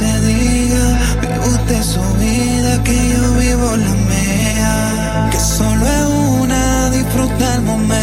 se diga, vive su vida, que yo vivo la mía, que solo es una, disfruta el momento.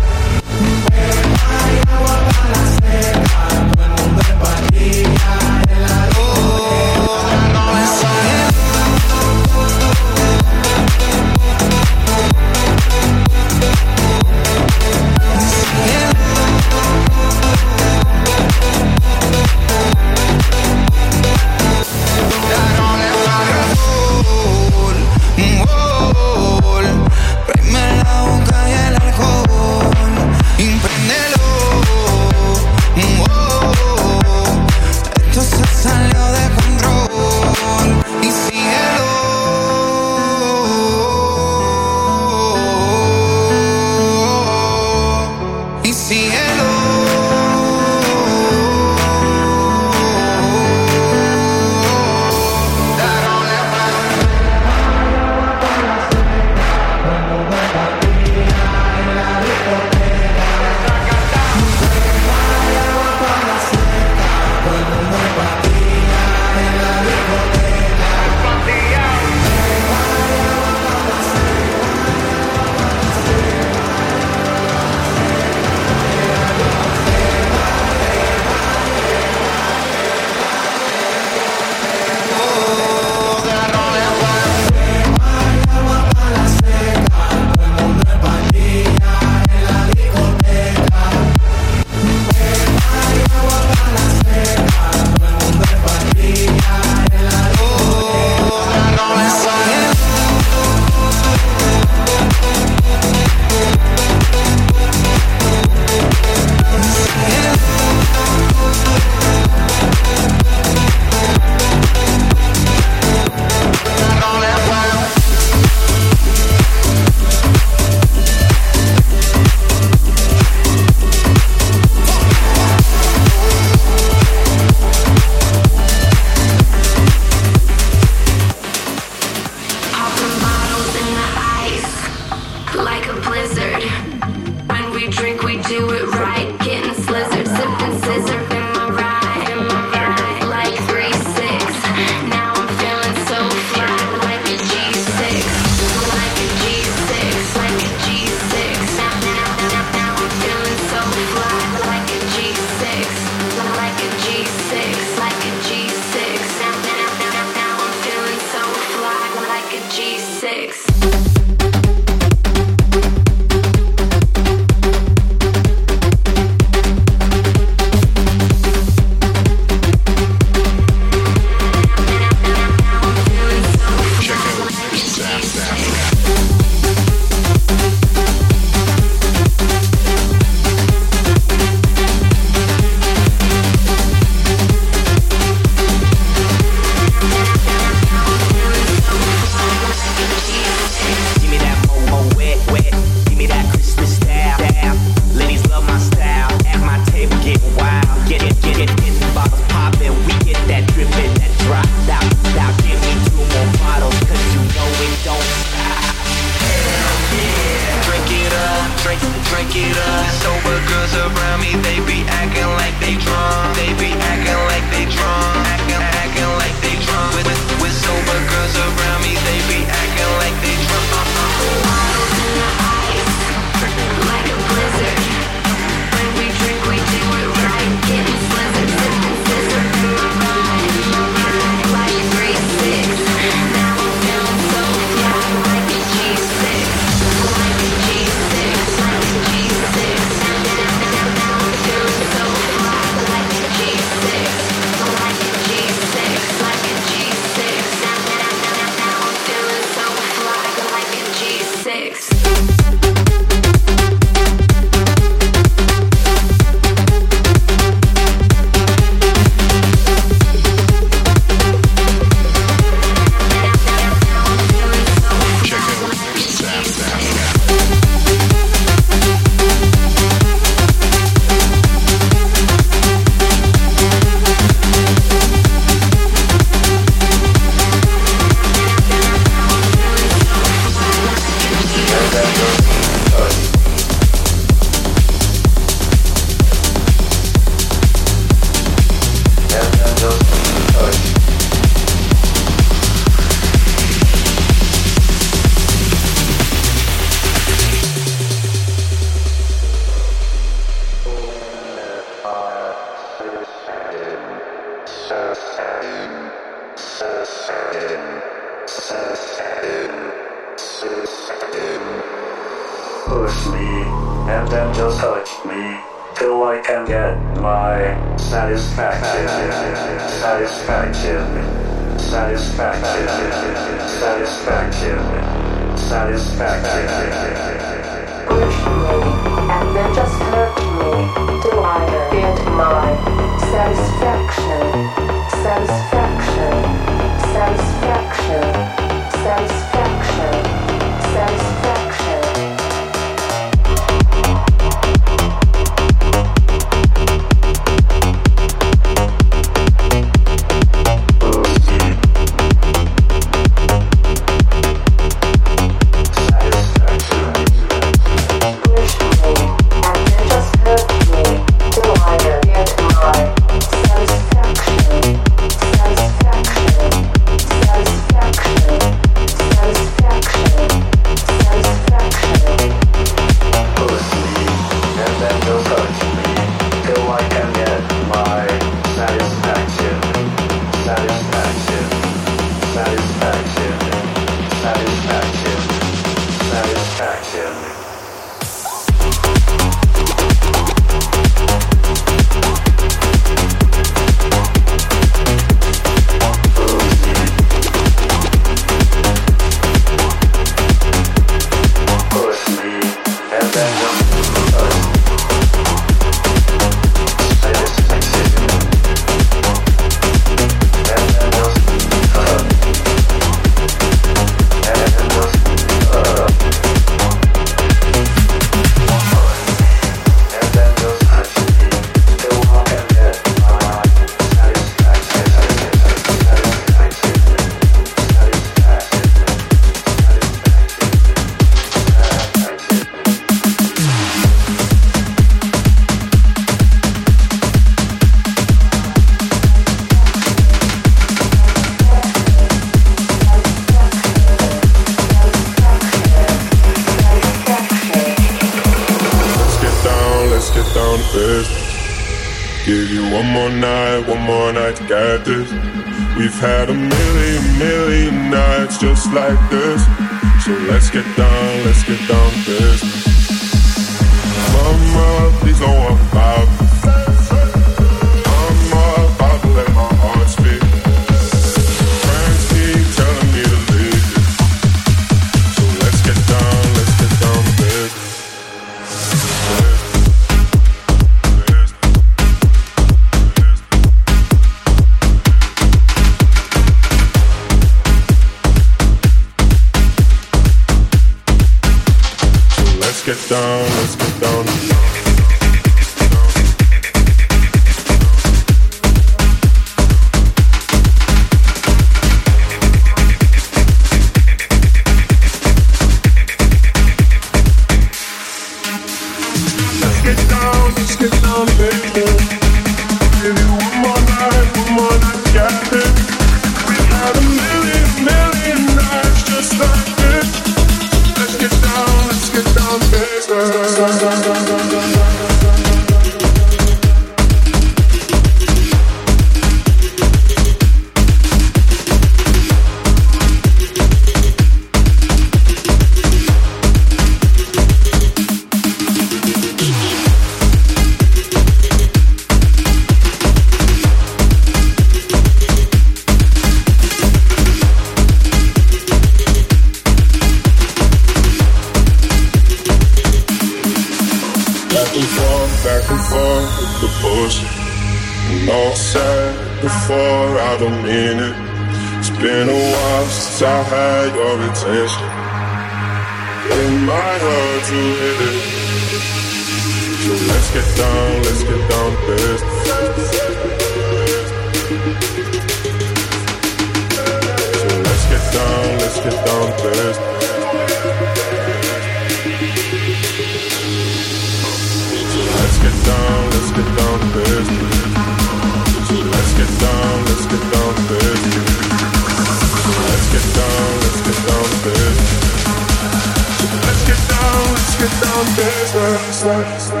sun, sun, sun.